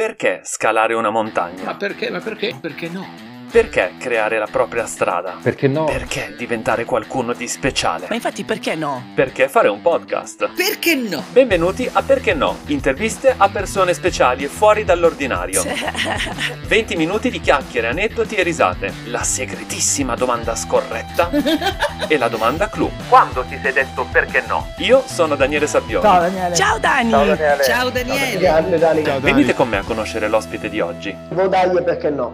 Perché scalare una montagna? Ma perché? Ma perché? Perché no? Perché creare la propria strada? Perché no? Perché diventare qualcuno di speciale? Ma infatti perché no? Perché fare un podcast? Perché no? Benvenuti a Perché no? Interviste a persone speciali e fuori dall'ordinario. 20 minuti di chiacchiere, aneddoti e risate. La segretissima domanda scorretta e la domanda clou. Quando ti sei detto perché no? Io sono Daniele Sabbioni. Ciao Daniele. Ciao Dani! Ciao Daniele. Ciao Daniele! Grande Dani. Venite con me a conoscere l'ospite di oggi. Vodaglie perché no?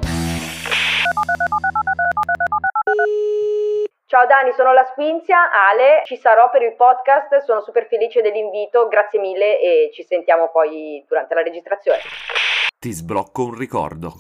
Ciao Dani, sono la Squinzia, Ale, ci sarò per il podcast, sono super felice dell'invito, grazie mille e ci sentiamo poi durante la registrazione. Ti sblocco un ricordo.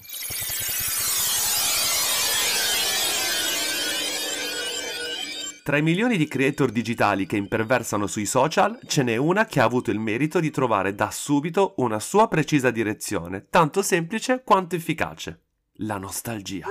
Tra i milioni di creator digitali che imperversano sui social, ce n'è una che ha avuto il merito di trovare da subito una sua precisa direzione, tanto semplice quanto efficace. La nostalgia.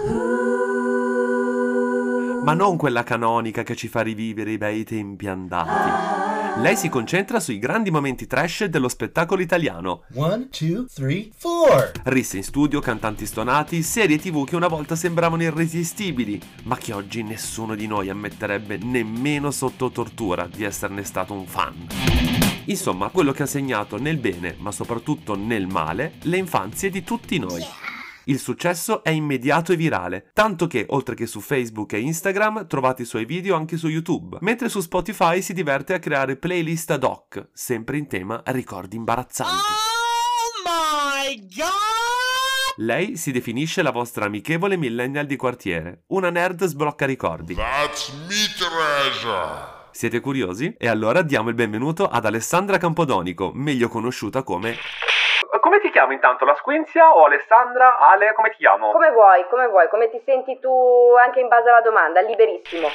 Ma non quella canonica che ci fa rivivere i bei tempi andati. Lei si concentra sui grandi momenti trash dello spettacolo italiano. One, two, three, four. Risse in studio, cantanti stonati, serie tv che una volta sembravano irresistibili, ma che oggi nessuno di noi ammetterebbe nemmeno sotto tortura di esserne stato un fan. Insomma, quello che ha segnato nel bene, ma soprattutto nel male, le infanzie di tutti noi. Il successo è immediato e virale, tanto che, oltre che su Facebook e Instagram, trovate i suoi video anche su YouTube, mentre su Spotify si diverte a creare playlist ad hoc, sempre in tema ricordi imbarazzanti. Oh my god! Lei si definisce la vostra amichevole millennial di quartiere, una nerd sblocca ricordi. That's me treasure. Siete curiosi? E allora diamo il benvenuto ad Alessandra Campodonico, meglio conosciuta come... Come ti chiami intanto? La Squinzia o Alessandra? Ale, come ti chiamo? Come vuoi, come vuoi, come ti senti tu anche in base alla domanda, liberissimo.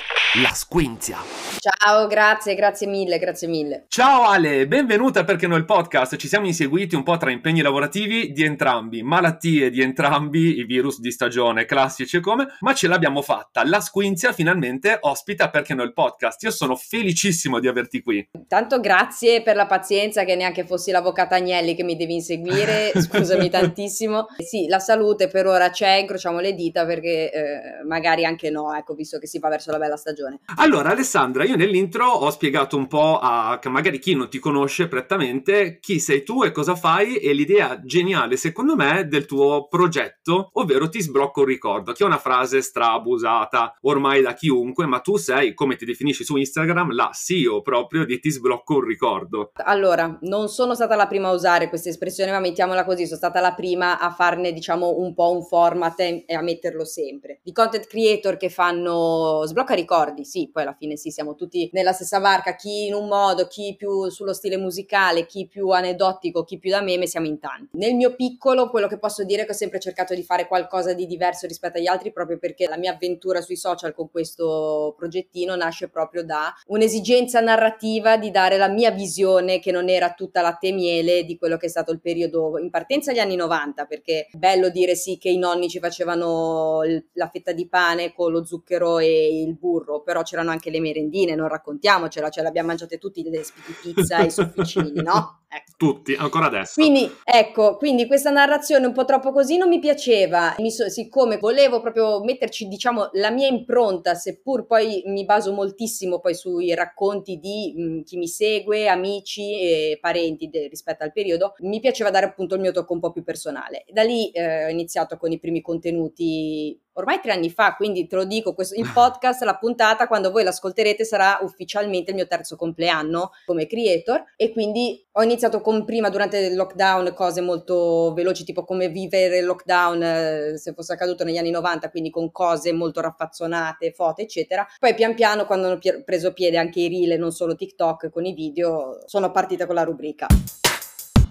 La Squinzia. Ciao, grazie, grazie mille, grazie mille. Ciao Ale, benvenuta perché noi il podcast ci siamo inseguiti un po' tra impegni lavorativi di entrambi, malattie di entrambi, i virus di stagione classici e come, ma ce l'abbiamo fatta. La Squinzia finalmente ospita perché noi il podcast. Io sono felicissimo di averti qui. Tanto grazie per la pazienza che neanche fossi l'avvocato Agnelli che mi devi inseguire, scusami tantissimo. Sì, la salute per ora c'è, incrociamo le dita perché eh, magari anche no, ecco, visto che si va verso la bella stagione. Allora, Alessandra, io nell'intro ho spiegato un po' a magari chi non ti conosce prettamente chi sei tu e cosa fai e l'idea geniale, secondo me, del tuo progetto, ovvero ti sblocco un ricordo, che è una frase strabusata ormai da chiunque, ma tu sei, come ti definisci su Instagram, la CEO proprio di ti sblocco un ricordo. Allora, non sono stata la prima a usare questa espressione, ma mettiamola così, sono stata la prima a farne, diciamo, un po' un format e a metterlo sempre. Di content creator che fanno sblocca ricordi, sì, poi alla fine sì, siamo tutti nella stessa barca, chi in un modo, chi più sullo stile musicale, chi più aneddotico, chi più da meme, siamo in tanti. Nel mio piccolo, quello che posso dire è che ho sempre cercato di fare qualcosa di diverso rispetto agli altri, proprio perché la mia avventura sui social con questo progettino nasce proprio da un'esigenza narrativa di dare la mia visione, che non era tutta latte e miele, di quello che è stato il periodo in partenza agli anni 90, perché è bello dire sì che i nonni ci facevano il- la fetta di pane con lo zucchero e il burro, però c'erano anche le merendine, non raccontiamocela, ce l'abbiamo mangiate tutti le spiti pizza e i sofficini, no? Ecco. Tutti, ancora adesso. Quindi, ecco, quindi questa narrazione un po' troppo così non mi piaceva, mi so- siccome volevo proprio metterci, diciamo, la mia impronta, seppur poi mi baso moltissimo poi sui racconti di mh, chi mi segue, amici e parenti de- rispetto al periodo, mi piaceva dare appunto il mio tocco un po' più personale. Da lì eh, ho iniziato con i primi contenuti ormai tre anni fa, quindi te lo dico, questo, il podcast, la puntata, quando voi l'ascolterete sarà ufficialmente il mio terzo compleanno come creator e quindi ho iniziato con prima durante il lockdown cose molto veloci, tipo come vivere il lockdown eh, se fosse accaduto negli anni 90, quindi con cose molto raffazzonate, foto, eccetera. Poi pian piano, quando hanno preso piede anche i reel e non solo TikTok con i video, sono partita con la rubrica.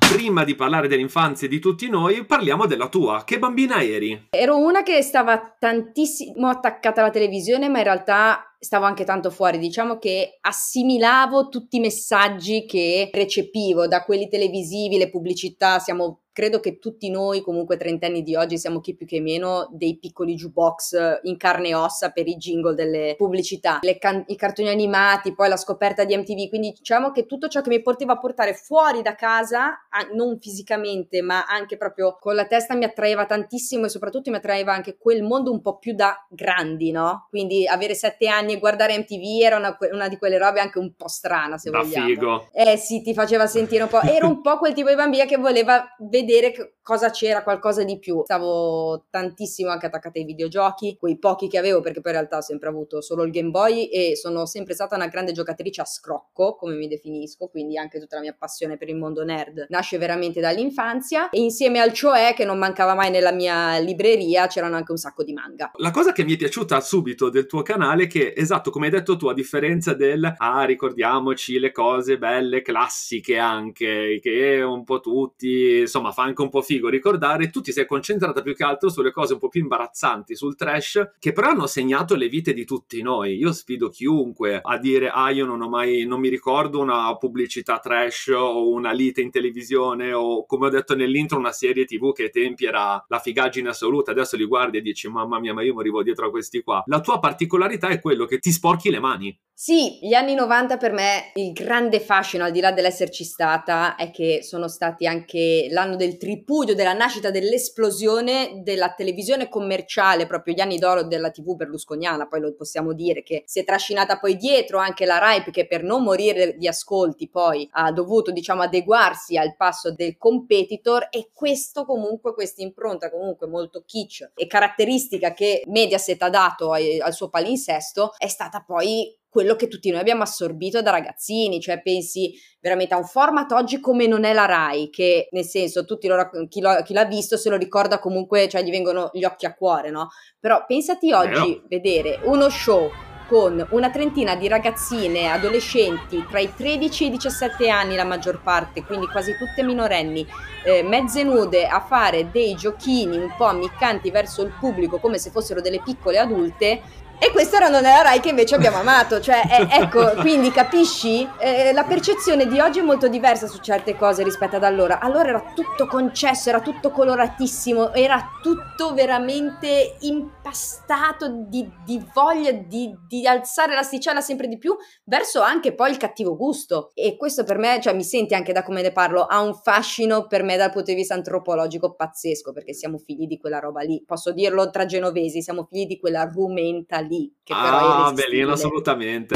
Prima di parlare dell'infanzia di tutti noi, parliamo della tua. Che bambina eri? Ero una che stava tantissimo attaccata alla televisione, ma in realtà stavo anche tanto fuori, diciamo che assimilavo tutti i messaggi che recepivo da quelli televisivi, le pubblicità, siamo credo che tutti noi, comunque trentenni di oggi, siamo chi più che meno dei piccoli jukebox in carne e ossa per i jingle delle pubblicità, can- i cartoni animati, poi la scoperta di MTV. Quindi diciamo che tutto ciò che mi poteva portare fuori da casa, non fisicamente, ma anche proprio con la testa, mi attraeva tantissimo e soprattutto mi attraeva anche quel mondo un po' più da grandi, no? Quindi avere sette anni e guardare MTV era una, una di quelle robe anche un po' strana, se da vogliamo. figo. Eh sì, ti faceva sentire un po'. Ero un po' quel tipo di bambina che voleva vedere cosa c'era, qualcosa di più. Stavo tantissimo anche attaccata ai videogiochi, quei pochi che avevo, perché poi in realtà ho sempre avuto solo il Game Boy e sono sempre stata una grande giocatrice a scrocco, come mi definisco, quindi anche tutta la mia passione per il mondo nerd nasce veramente dall'infanzia e insieme al cioè che non mancava mai nella mia libreria c'erano anche un sacco di manga. La cosa che mi è piaciuta subito del tuo canale è che, esatto, come hai detto tu, a differenza del ah, ricordiamoci le cose belle, classiche anche, che un po' tutti, insomma, fa anche un po' figo ricordare, tu ti sei concentrata più che altro sulle cose un po' più imbarazzanti, sul trash, che però hanno segnato le vite di tutti noi. Io sfido chiunque a dire, ah, io non ho mai, non mi ricordo una pubblicità trash o una lite in televisione o, come ho detto nell'intro, una serie tv che ai tempi era la figaggine assoluta. Adesso li guardi e dici, mamma mia, ma io morivo dietro a questi qua. La tua particolarità è quello che ti sporchi le mani. Sì, gli anni 90 per me il grande fascino, al di là dell'esserci stata, è che sono stati anche l'anno del tripudio, della nascita, dell'esplosione della televisione commerciale, proprio gli anni d'oro della TV berlusconiana, poi lo possiamo dire che si è trascinata poi dietro anche la Rai che per non morire di ascolti poi ha dovuto diciamo adeguarsi al passo del competitor e questo comunque, questa impronta comunque molto kitsch e caratteristica che Mediaset ha dato ai, al suo palinsesto è stata poi quello che tutti noi abbiamo assorbito da ragazzini, cioè pensi veramente a un format oggi come non è la Rai, che nel senso tutti lo, chi, lo, chi l'ha visto se lo ricorda comunque, cioè gli vengono gli occhi a cuore, no? Però pensati oggi no. vedere uno show con una trentina di ragazzine, adolescenti tra i 13 e i 17 anni la maggior parte, quindi quasi tutte minorenni, eh, mezze nude a fare dei giochini un po' ammiccanti verso il pubblico come se fossero delle piccole adulte, e questo era non nella Rai che invece abbiamo amato, cioè eh, ecco, quindi capisci? Eh, la percezione di oggi è molto diversa su certe cose rispetto ad allora. Allora era tutto concesso, era tutto coloratissimo, era tutto veramente impastato di, di voglia di, di, alzare l'asticella sempre di più verso anche poi il cattivo gusto. E questo per me, cioè mi senti anche da come ne parlo, ha un fascino per me dal punto di vista antropologico pazzesco, perché siamo figli di quella roba lì. Posso dirlo tra genovesi, siamo figli di quella rumenta lì lì, che ah, però è bellino assolutamente.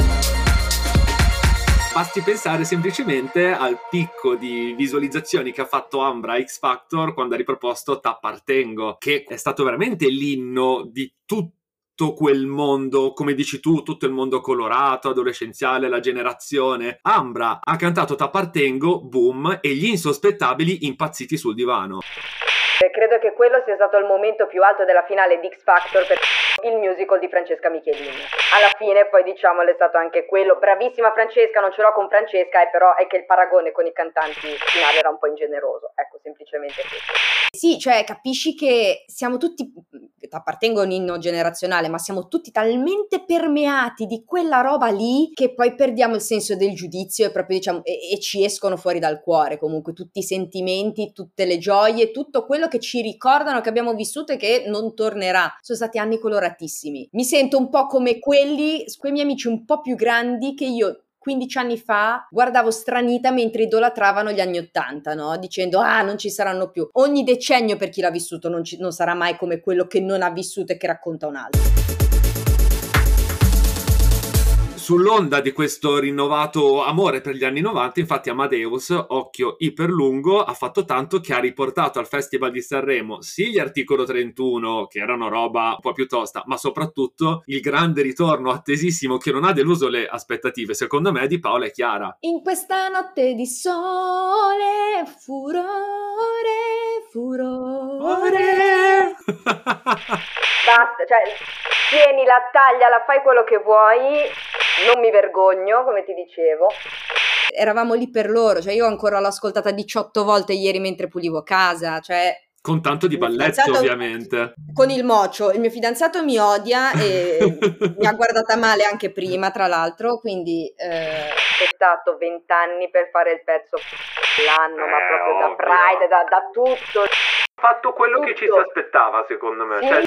Basti pensare semplicemente al picco di visualizzazioni che ha fatto Ambra X Factor quando ha riproposto T'appartengo, che è stato veramente l'inno di tutto quel mondo, come dici tu, tutto il mondo colorato, adolescenziale, la generazione. Ambra ha cantato T'appartengo, boom, e gli insospettabili impazziti sul divano. Credo che quello sia stato il momento più alto della finale di X Factor per il musical di Francesca Michelini. Alla fine poi diciamolo è stato anche quello. Bravissima Francesca, non ce l'ho con Francesca, eh, però è che il paragone con i cantanti finale era un po' ingeneroso. Ecco, semplicemente questo. Sì, cioè capisci che siamo tutti, appartengo a un inno generazionale, ma siamo tutti talmente permeati di quella roba lì che poi perdiamo il senso del giudizio e proprio diciamo e, e ci escono fuori dal cuore comunque tutti i sentimenti, tutte le gioie, tutto quello che ci ricordano che abbiamo vissuto e che non tornerà. Sono stati anni coloratissimi. Mi sento un po' come quelli, quei miei amici un po' più grandi che io 15 anni fa guardavo stranita mentre idolatravano gli anni 80, no? Dicendo, ah, non ci saranno più. Ogni decennio per chi l'ha vissuto non, ci, non sarà mai come quello che non ha vissuto e che racconta un altro sull'onda di questo rinnovato amore per gli anni 90, infatti Amadeus, occhio iperlungo, ha fatto tanto che ha riportato al Festival di Sanremo sì gli articolo 31, che erano roba un po' più tosta, ma soprattutto il grande ritorno attesissimo che non ha deluso le aspettative, secondo me, di Paola e Chiara. In questa notte di sole, furore, furore. Basta, cioè, tieni la taglia, la fai quello che vuoi non mi vergogno, come ti dicevo. Eravamo lì per loro, cioè io ancora l'ho ascoltata 18 volte ieri mentre pulivo casa, cioè Con tanto di fidanzato- ovviamente. Con il mocio, il mio fidanzato mi odia e mi ha guardata male anche prima, tra l'altro, quindi eh, ho aspettato vent'anni per fare il pezzo l'anno, ma Eh, proprio da ovvio. Pride, da, da tutto. fatto quello che ci si aspettava, secondo me. Sì. Cioè,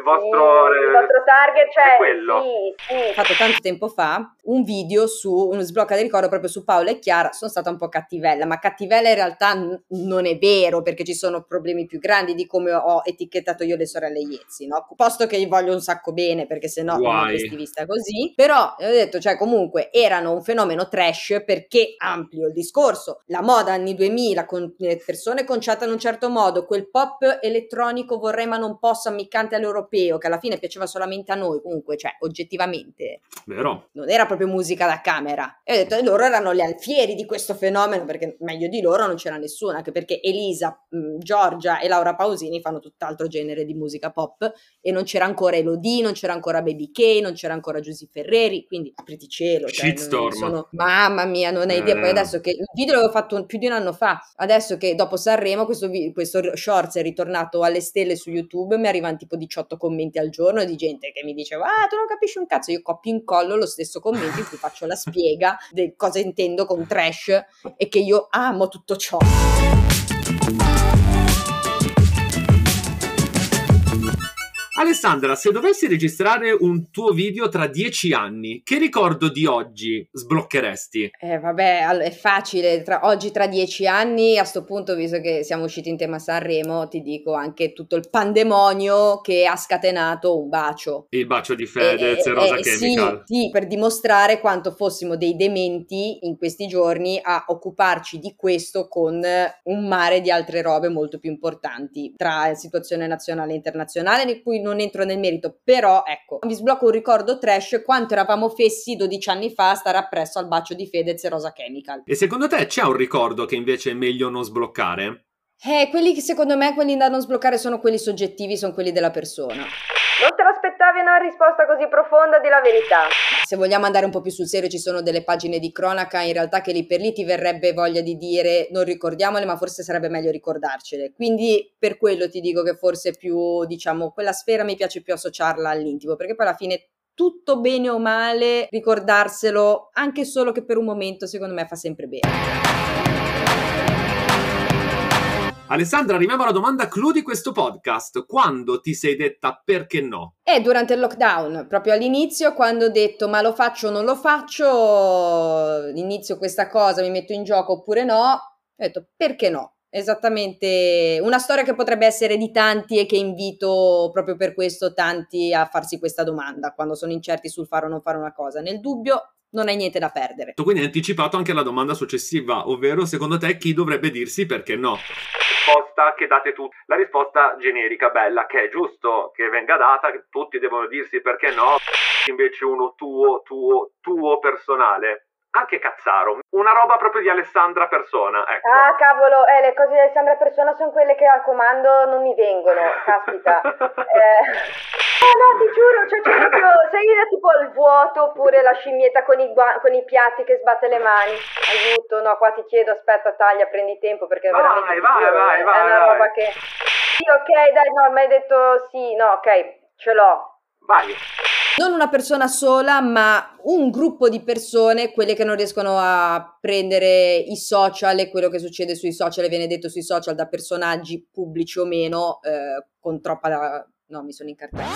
Sì, il vostro target, cioè, è quello. sì, sì. Ho fatto tanto tempo fa un video su uno sblocca di ricordo proprio su Paola e Chiara, sono stata un po' cattivella, ma cattivella in realtà n- non è vero perché ci sono problemi più grandi di come ho etichettato io le sorelle Iezzi, no? Posto che gli voglio un sacco bene perché se no non Guai. avresti vista così, però ho detto, cioè comunque erano un fenomeno trash perché amplio il discorso, la moda anni 2000 con le persone conciate in un certo modo, quel pop elettronico vorrei ma non posso ammiccante all'europeo che alla fine piaceva solamente a noi, comunque cioè oggettivamente Vero? non era proprio musica da camera. E ho detto, e loro erano gli alfieri di questo fenomeno, perché meglio di loro non c'era nessuno, anche perché Elisa, mh, Giorgia e Laura Pausini fanno tutt'altro genere di musica pop e non c'era ancora Elodie, non c'era ancora Baby K, non c'era ancora Giusy Ferreri, quindi apriti cielo. Cioè, non- sono- mamma mia, non hai idea. Poi Eh. adesso che il video l'avevo fatto più di un anno fa, adesso che dopo Sanremo questo, questo shorts è ritornato alle stelle su YouTube, mi arrivano tipo 18 commenti al giorno di gente che mi diceva, ah, tu non capisci un cazzo, io copio in collo lo stesso commento in cui faccio la spiega di cosa intendo con trash e che io amo tutto ciò. Alessandra, se dovessi registrare un tuo video tra dieci anni, che ricordo di oggi sbloccheresti? Eh, vabbè, è facile, tra- oggi tra dieci anni, a sto punto, visto che siamo usciti in tema Sanremo, ti dico anche tutto il pandemonio che ha scatenato un bacio. Il bacio di Fedez e Eh, Rosa eh, Chemical. Sì, sì, per dimostrare quanto fossimo dei dementi in questi giorni a occuparci di questo con un mare di altre robe molto più importanti tra situazione nazionale e internazionale, di cui non entro nel merito, però ecco, vi sblocco un ricordo trash quanto eravamo fessi 12 anni fa a stare appresso al bacio di Fedez e Rosa Chemical. E secondo te c'è un ricordo che invece è meglio non sbloccare? Eh, quelli che secondo me, quelli da non sbloccare sono quelli soggettivi, sono quelli della persona. Non te l'aspettavi una risposta così profonda di la verità? Se vogliamo andare un po' più sul serio, ci sono delle pagine di cronaca, in realtà che lì per lì ti verrebbe voglia di dire non ricordiamole, ma forse sarebbe meglio ricordarcele. Quindi per quello ti dico che forse più, diciamo, quella sfera mi piace più associarla all'intimo, perché poi alla fine tutto bene o male, ricordarselo anche solo che per un momento, secondo me fa sempre bene. Alessandra, arriviamo alla domanda clou di questo podcast. Quando ti sei detta perché no? E durante il lockdown, proprio all'inizio, quando ho detto ma lo faccio o non lo faccio, inizio questa cosa, mi metto in gioco oppure no, ho detto perché no? Esattamente una storia che potrebbe essere di tanti e che invito proprio per questo tanti a farsi questa domanda quando sono incerti sul fare o non fare una cosa. Nel dubbio non hai niente da perdere. Tu quindi hai anticipato anche la domanda successiva, ovvero secondo te chi dovrebbe dirsi perché no? Risposta che date tu, la risposta generica bella che è giusto che venga data, che tutti devono dirsi perché no, invece uno tuo, tuo, tuo personale. Anche cazzaro, una roba proprio di Alessandra persona, ecco. Ah, cavolo, eh, le cose di Alessandra Persona sono quelle che al comando non mi vengono, caspita. Eh, no, no, ti giuro, cioè, c'è proprio, sei da tipo al vuoto oppure la scimmietta con i, gua- con i piatti che sbatte le mani. Aiuto, no, qua ti chiedo, aspetta, taglia, prendi tempo perché Vai, veramente vai, giuro, vai, è vai, una vai. roba che... Sì, ok, dai, no, mi hai detto sì, no, ok, ce l'ho. Vai. Non una persona sola, ma un gruppo di persone, quelle che non riescono a prendere i social e quello che succede sui social e viene detto sui social da personaggi pubblici o meno, eh, con troppa... No, mi sono incartata.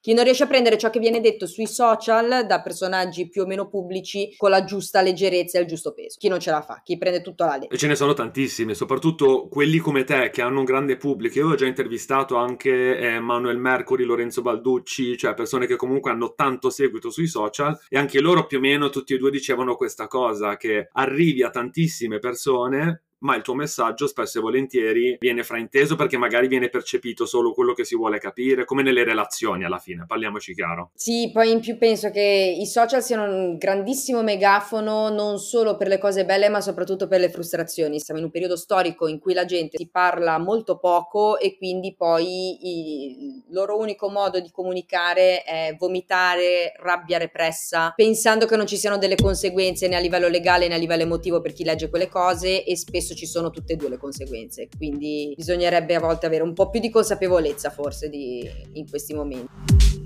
Chi non riesce a prendere ciò che viene detto sui social da personaggi più o meno pubblici con la giusta leggerezza e il giusto peso. Chi non ce la fa, chi prende tutto alla lettera. E ce ne sono tantissimi, soprattutto quelli come te che hanno un grande pubblico. Io ho già intervistato anche eh, Manuel Mercuri, Lorenzo Balducci, cioè persone che comunque hanno tanto seguito sui social e anche loro più o meno tutti e due dicevano questa cosa, che arrivi a tantissime persone ma il tuo messaggio spesso e volentieri viene frainteso perché magari viene percepito solo quello che si vuole capire, come nelle relazioni alla fine, parliamoci chiaro. Sì, poi in più penso che i social siano un grandissimo megafono non solo per le cose belle, ma soprattutto per le frustrazioni. Siamo in un periodo storico in cui la gente si parla molto poco e quindi poi il loro unico modo di comunicare è vomitare rabbia repressa, pensando che non ci siano delle conseguenze né a livello legale né a livello emotivo per chi legge quelle cose e spesso adesso ci sono tutte e due le conseguenze, quindi bisognerebbe a volte avere un po' più di consapevolezza forse di, in questi momenti.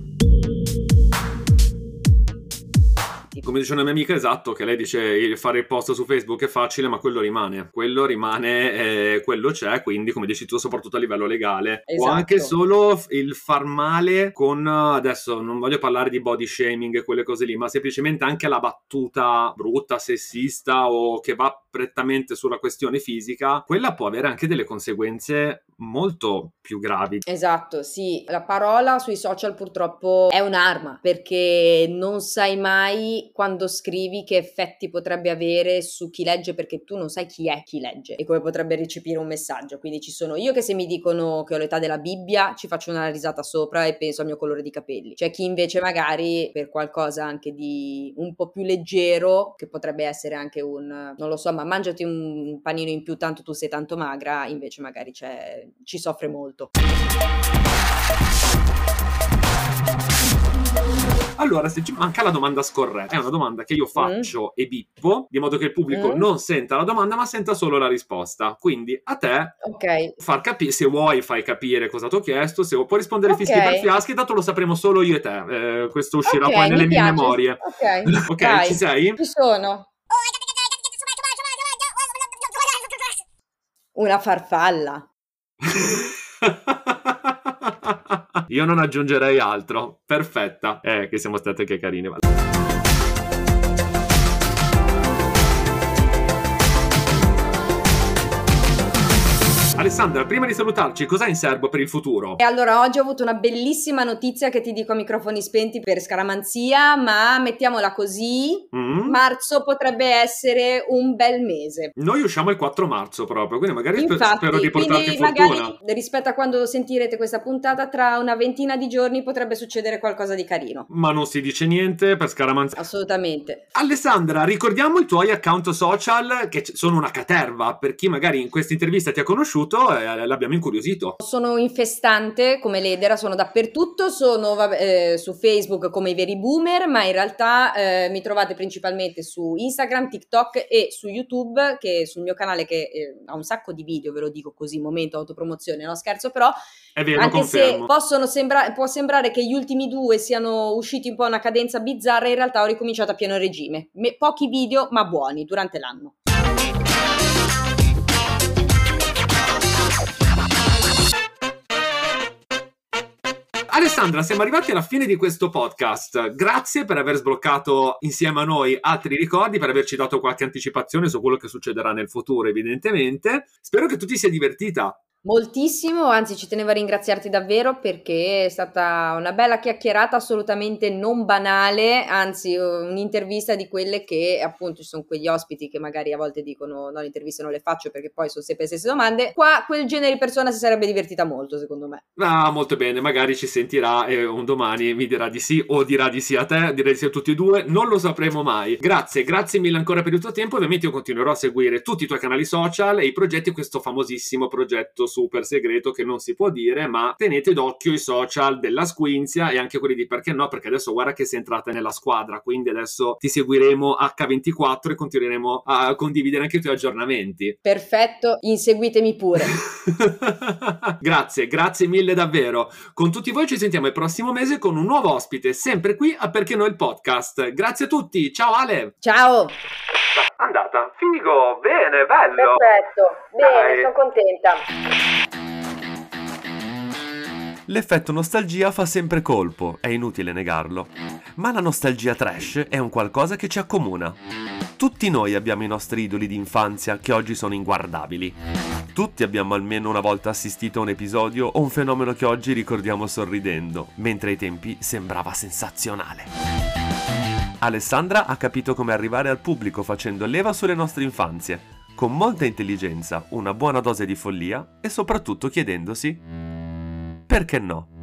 Come dice una mia amica, esatto, che lei dice fare il post su Facebook è facile, ma quello rimane. Quello rimane, eh, quello c'è, quindi come dici tu, soprattutto a livello legale. Esatto. O anche solo il far male con, adesso non voglio parlare di body shaming e quelle cose lì, ma semplicemente anche la battuta brutta, sessista o che va prettamente sulla questione fisica, quella può avere anche delle conseguenze molto più gravi. Esatto, sì, la parola sui social purtroppo è un'arma perché non sai mai quando scrivi che effetti potrebbe avere su chi legge perché tu non sai chi è chi legge e come potrebbe recepire un messaggio. Quindi ci sono io che se mi dicono che ho l'età della Bibbia ci faccio una risata sopra e penso al mio colore di capelli. C'è chi invece magari per qualcosa anche di un po' più leggero, che potrebbe essere anche un, non lo so, ma mangiati un panino in più tanto tu sei tanto magra, invece magari ci soffre molto. Allora, se ci manca la domanda scorretta, è una domanda che io mm. faccio mm. e bippo, di modo che il pubblico mm. non senta la domanda, ma senta solo la risposta. Quindi a te okay. far capire, se vuoi fai capire cosa ti ho chiesto, se puoi rispondere okay. fischi per fiaschi, tanto lo sapremo solo io e te. Eh, questo uscirà okay, poi nelle mie piace. memorie. Ok, ok, ci sei? Ci sono. Una farfalla. Io non aggiungerei altro. Perfetta. Eh, che siamo state anche carine. Alessandra, prima di salutarci, cos'hai in serbo per il futuro? E allora, oggi ho avuto una bellissima notizia che ti dico a microfoni spenti per scaramanzia, ma mettiamola così, mm. marzo potrebbe essere un bel mese. Noi usciamo il 4 marzo proprio, quindi magari Infatti, spero di portarti quindi magari rispetto a quando sentirete questa puntata, tra una ventina di giorni potrebbe succedere qualcosa di carino. Ma non si dice niente per scaramanzia. Assolutamente. Alessandra, ricordiamo i tuoi account social che sono una caterva, per chi magari in questa intervista ti ha conosciuto conosciuto e l'abbiamo incuriosito. Sono infestante come l'edera, sono dappertutto, sono vabbè, eh, su Facebook come i veri boomer, ma in realtà eh, mi trovate principalmente su Instagram, TikTok e su YouTube, che sul mio canale che eh, ha un sacco di video, ve lo dico così, momento autopromozione, no scherzo, però è vero, anche confermo. se possono sembra- può sembrare che gli ultimi due siano usciti un po' a una cadenza bizzarra, in realtà ho ricominciato a pieno regime. Me- pochi video, ma buoni durante l'anno. Alessandra, siamo arrivati alla fine di questo podcast. Grazie per aver sbloccato insieme a noi altri ricordi, per averci dato qualche anticipazione su quello che succederà nel futuro, evidentemente. Spero che tu ti sia divertita. Moltissimo, anzi ci tenevo a ringraziarti davvero perché è stata una bella chiacchierata assolutamente non banale, anzi un'intervista di quelle che appunto ci sono quegli ospiti che magari a volte dicono no le interviste non le faccio perché poi sono sempre le stesse domande, qua quel genere di persona si sarebbe divertita molto secondo me. Ah molto bene, magari ci sentirà e un domani mi dirà di sì o dirà di sì a te, direi di sì a tutti e due, non lo sapremo mai. Grazie, grazie mille ancora per il tuo tempo, ovviamente io continuerò a seguire tutti i tuoi canali social e i progetti, questo famosissimo progetto super segreto che non si può dire, ma tenete d'occhio i social della Squinzia e anche quelli di Perché No, perché adesso guarda che sei entrata nella squadra, quindi adesso ti seguiremo H24 e continueremo a condividere anche i tuoi aggiornamenti. Perfetto, inseguitemi pure. grazie, grazie mille davvero. Con tutti voi ci sentiamo il prossimo mese con un nuovo ospite, sempre qui a Perché No il podcast. Grazie a tutti, ciao Ale! Ciao! Andata, figo, bene, bello! Perfetto, bene, sono contenta. L'effetto nostalgia fa sempre colpo, è inutile negarlo. Ma la nostalgia trash è un qualcosa che ci accomuna. Tutti noi abbiamo i nostri idoli di infanzia che oggi sono inguardabili. Tutti abbiamo almeno una volta assistito a un episodio o un fenomeno che oggi ricordiamo sorridendo, mentre ai tempi sembrava sensazionale. Alessandra ha capito come arrivare al pubblico facendo leva sulle nostre infanzie, con molta intelligenza, una buona dose di follia e soprattutto chiedendosi perché no?